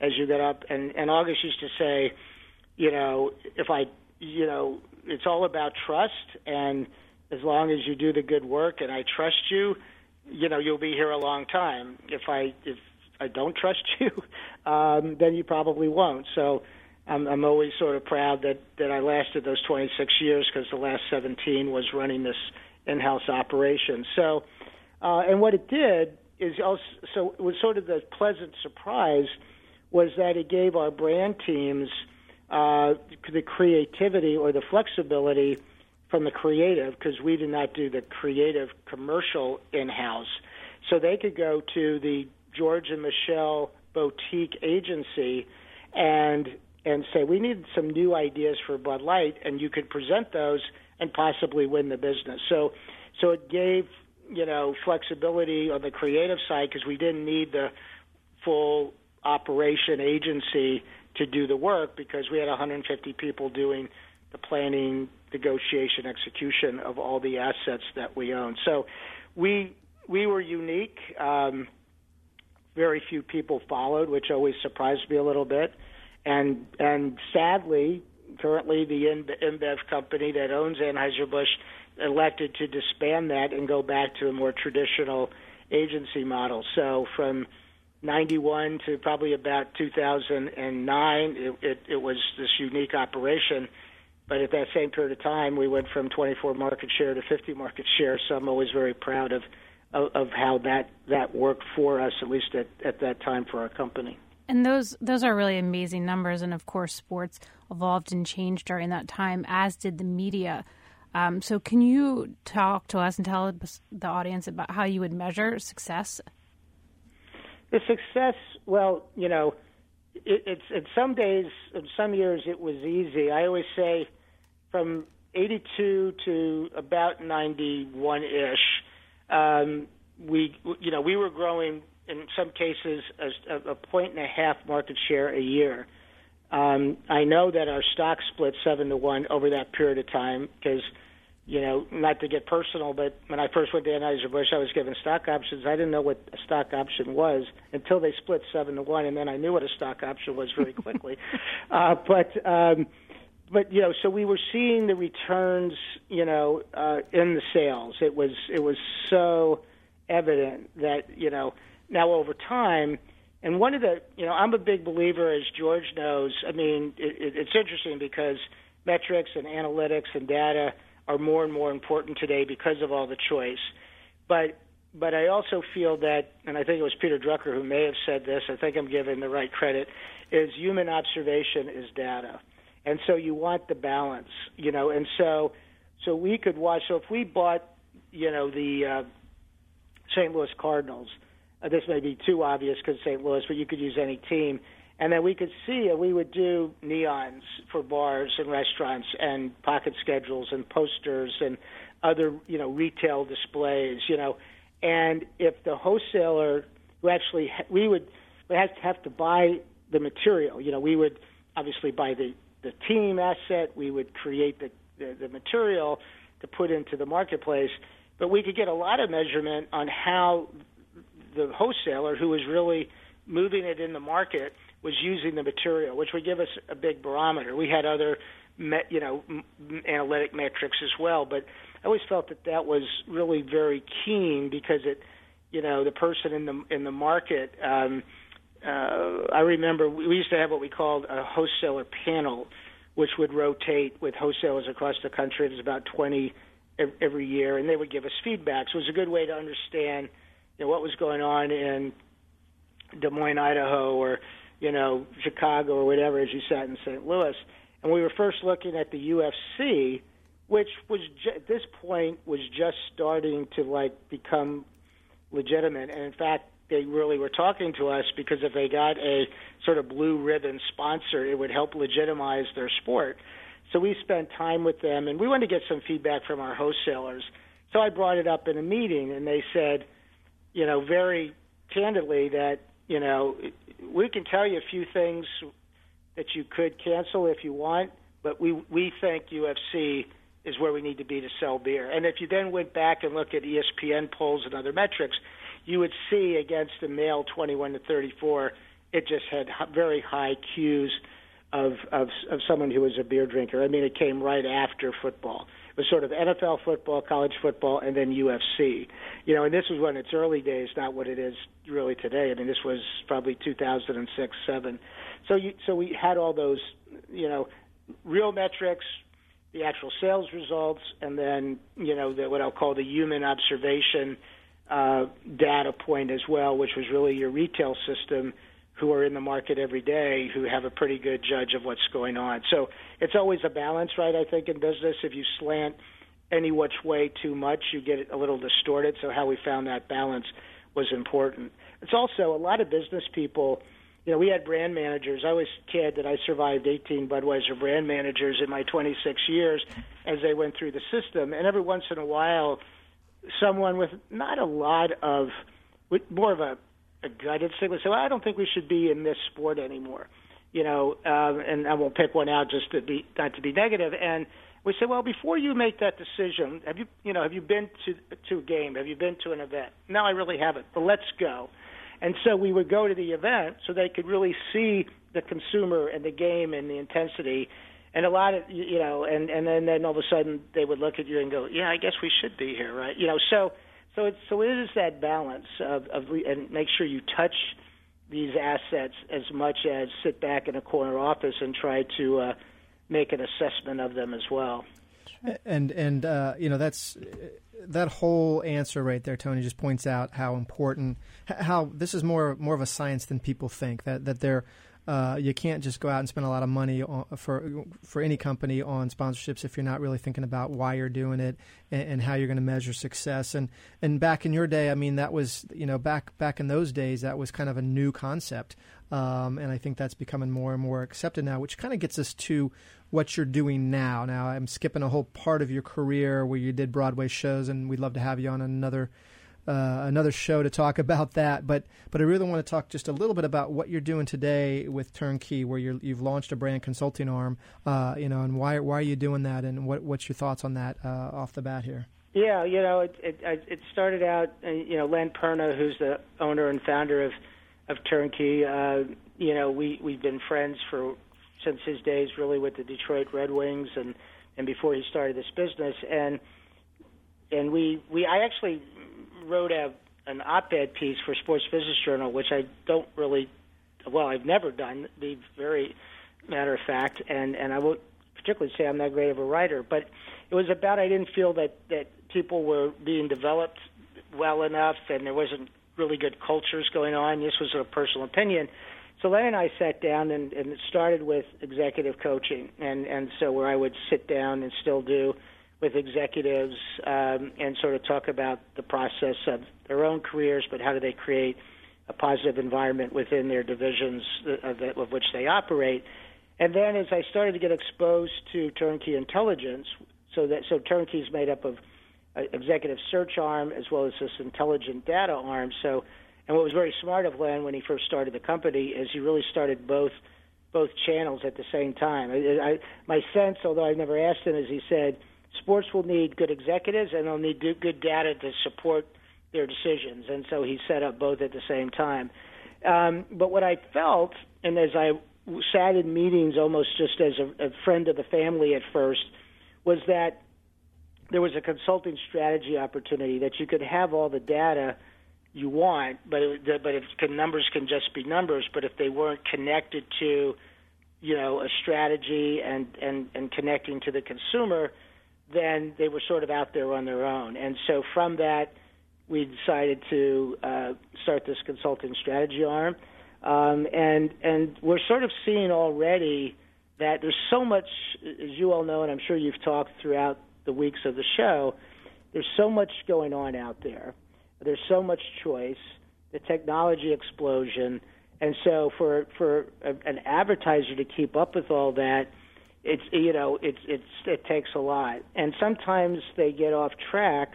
as you get up, and, and August used to say, you know, if I, you know, it's all about trust, and as long as you do the good work and I trust you, you know, you'll be here a long time. If I if I don't trust you, um, then you probably won't. So. I'm, I'm always sort of proud that that I lasted those 26 years because the last 17 was running this in-house operation. So, uh, and what it did is also so it was sort of the pleasant surprise was that it gave our brand teams uh, the creativity or the flexibility from the creative because we did not do the creative commercial in-house, so they could go to the George and Michelle boutique agency and and say we need some new ideas for Bud Light, and you could present those and possibly win the business. So, so it gave you know flexibility on the creative side because we didn't need the full operation agency to do the work because we had 150 people doing the planning, negotiation, execution of all the assets that we own. So we we were unique. Um, very few people followed, which always surprised me a little bit. And and sadly, currently the InBev company that owns Anheuser-Busch elected to disband that and go back to a more traditional agency model. So from 91 to probably about 2009, it, it, it was this unique operation. But at that same period of time, we went from 24 market share to 50 market share. So I'm always very proud of of, of how that that worked for us, at least at, at that time for our company. And those those are really amazing numbers. And of course, sports evolved and changed during that time, as did the media. Um, so, can you talk to us and tell the audience about how you would measure success? The success, well, you know, it, it's in some days, in some years, it was easy. I always say, from '82 to about '91 ish, um, we, you know, we were growing in some cases a, a point and a half market share a year. Um, I know that our stock split seven to one over that period of time because, you know, not to get personal, but when I first went to Anheuser Busch, I was given stock options. I didn't know what a stock option was until they split seven to one, and then I knew what a stock option was very quickly. uh, but um, but you know, so we were seeing the returns, you know, uh, in the sales. It was it was so evident that you know now over time. And one of the, you know, I'm a big believer, as George knows. I mean, it, it, it's interesting because metrics and analytics and data are more and more important today because of all the choice. But but I also feel that, and I think it was Peter Drucker who may have said this. I think I'm giving the right credit. Is human observation is data, and so you want the balance, you know. And so so we could watch. So if we bought, you know, the uh, St. Louis Cardinals uh, this may be too obvious because St. Louis, but you could use any team. And then we could see, and we would do neons for bars and restaurants, and pocket schedules, and posters, and other, you know, retail displays, you know. And if the wholesaler who actually, we would, we have to have to buy the material. You know, we would obviously buy the the team asset. We would create the the, the material to put into the marketplace, but we could get a lot of measurement on how the wholesaler who was really moving it in the market was using the material, which would give us a big barometer. We had other, you know, analytic metrics as well, but I always felt that that was really very keen because it, you know, the person in the in the market. Um, uh, I remember we used to have what we called a wholesaler panel, which would rotate with wholesalers across the country. It was about 20 every year, and they would give us feedback. So it was a good way to understand you know, what was going on in Des Moines, Idaho, or you know Chicago or whatever as you sat in St. Louis. And we were first looking at the UFC, which was ju- at this point was just starting to like become legitimate. And in fact, they really were talking to us because if they got a sort of blue ribbon sponsor, it would help legitimize their sport. So we spent time with them, and we wanted to get some feedback from our wholesalers. So I brought it up in a meeting, and they said, you know, very candidly that, you know, we can tell you a few things that you could cancel if you want, but we we think UFC is where we need to be to sell beer. And if you then went back and looked at ESPN polls and other metrics, you would see against the male 21 to 34, it just had very high cues of of of someone who was a beer drinker. I mean, it came right after football. It was sort of NFL football, college football, and then UFC. You know, and this was when its early days, not what it is really today. I mean, this was probably 2006, seven. So you, so we had all those, you know, real metrics, the actual sales results, and then you know the, what I'll call the human observation uh, data point as well, which was really your retail system who are in the market every day who have a pretty good judge of what's going on. So it's always a balance, right? I think in business, if you slant any which way too much, you get it a little distorted. So how we found that balance was important. It's also a lot of business people. You know, we had brand managers. I was kid that I survived 18 Budweiser brand managers in my 26 years as they went through the system. And every once in a while, someone with not a lot of, with more of a a gut instinct would say, well, I don't think we should be in this sport anymore. You know, um, and I won't pick one out just to be not to be negative. And we say, well, before you make that decision, have you, you know, have you been to to a game? Have you been to an event? No, I really haven't. But let's go. And so we would go to the event so they could really see the consumer and the game and the intensity. And a lot of you know, and and then then all of a sudden they would look at you and go, yeah, I guess we should be here, right? You know, so so it's so it is that balance of, of and make sure you touch these assets as much as sit back in a corner office and try to uh, make an assessment of them as well. And and uh, you know that's that whole answer right there, Tony, just points out how important how this is more more of a science than people think. That that they're uh, you can't just go out and spend a lot of money on, for for any company on sponsorships if you're not really thinking about why you're doing it and, and how you're going to measure success. And and back in your day, I mean, that was you know back back in those days, that was kind of a new concept. Um, and I think that's becoming more and more accepted now, which kind of gets us to what you're doing now. Now, I'm skipping a whole part of your career where you did Broadway shows, and we'd love to have you on another uh, another show to talk about that. But but I really want to talk just a little bit about what you're doing today with Turnkey, where you have launched a brand consulting arm, uh, you know, and why why are you doing that, and what what's your thoughts on that uh, off the bat here? Yeah, you know, it it, it started out, uh, you know, Len Perna, who's the owner and founder of of Turnkey. Uh, you know, we we've been friends for since his days, really, with the Detroit Red Wings, and and before he started this business, and and we we I actually wrote a an op-ed piece for Sports Business Journal, which I don't really, well, I've never done. Be very matter of fact, and and I won't particularly say I'm that great of a writer, but it was about I didn't feel that that people were being developed well enough, and there wasn't really good cultures going on. This was a personal opinion. So Len and I sat down and, and it started with executive coaching, and and so where I would sit down and still do with executives um, and sort of talk about the process of their own careers, but how do they create a positive environment within their divisions of, of which they operate. And then as I started to get exposed to turnkey intelligence, so that so turnkey is made up of executive search arm as well as this intelligent data arm. So, and what was very smart of Len when he first started the company is he really started both both channels at the same time. I, I, my sense, although I've never asked him, is he said sports will need good executives and they'll need good data to support their decisions. And so he set up both at the same time. Um, but what I felt, and as I sat in meetings almost just as a, a friend of the family at first, was that there was a consulting strategy opportunity that you could have all the data you want, but it, but if numbers can just be numbers. But if they weren't connected to, you know, a strategy and and and connecting to the consumer, then they were sort of out there on their own. And so from that, we decided to uh, start this consulting strategy arm. Um, and and we're sort of seeing already that there's so much, as you all know, and I'm sure you've talked throughout the weeks of the show. There's so much going on out there. There's so much choice, the technology explosion, and so for for a, an advertiser to keep up with all that it's you know it's it's it takes a lot, and sometimes they get off track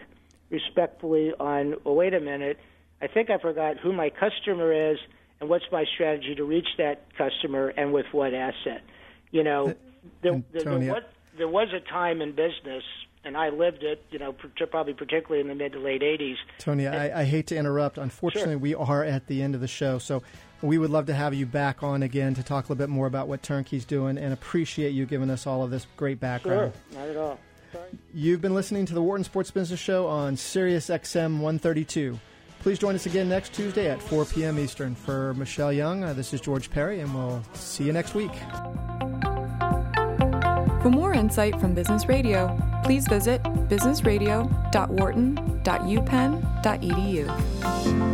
respectfully on. Oh, wait a minute, I think I forgot who my customer is and what's my strategy to reach that customer and with what asset. You know, there, there, there, was, there was a time in business and I lived it, you know, probably particularly in the mid to late 80s. Tony, and, I, I, hate to interrupt. Unfortunately, sure. we are at the end of the show. So we would love to have you back on again to talk a little bit more about what Turnkey's doing and appreciate you giving us all of this great background. Sure, not at all. Sorry. You've been listening to the Wharton Sports Business Show on Sirius XM 132. Please join us again next Tuesday at 4 p.m. Eastern. For Michelle Young, uh, this is George Perry, and we'll see you next week. For more insight from Business Radio, please visit businessradio.wharton.upenn.edu.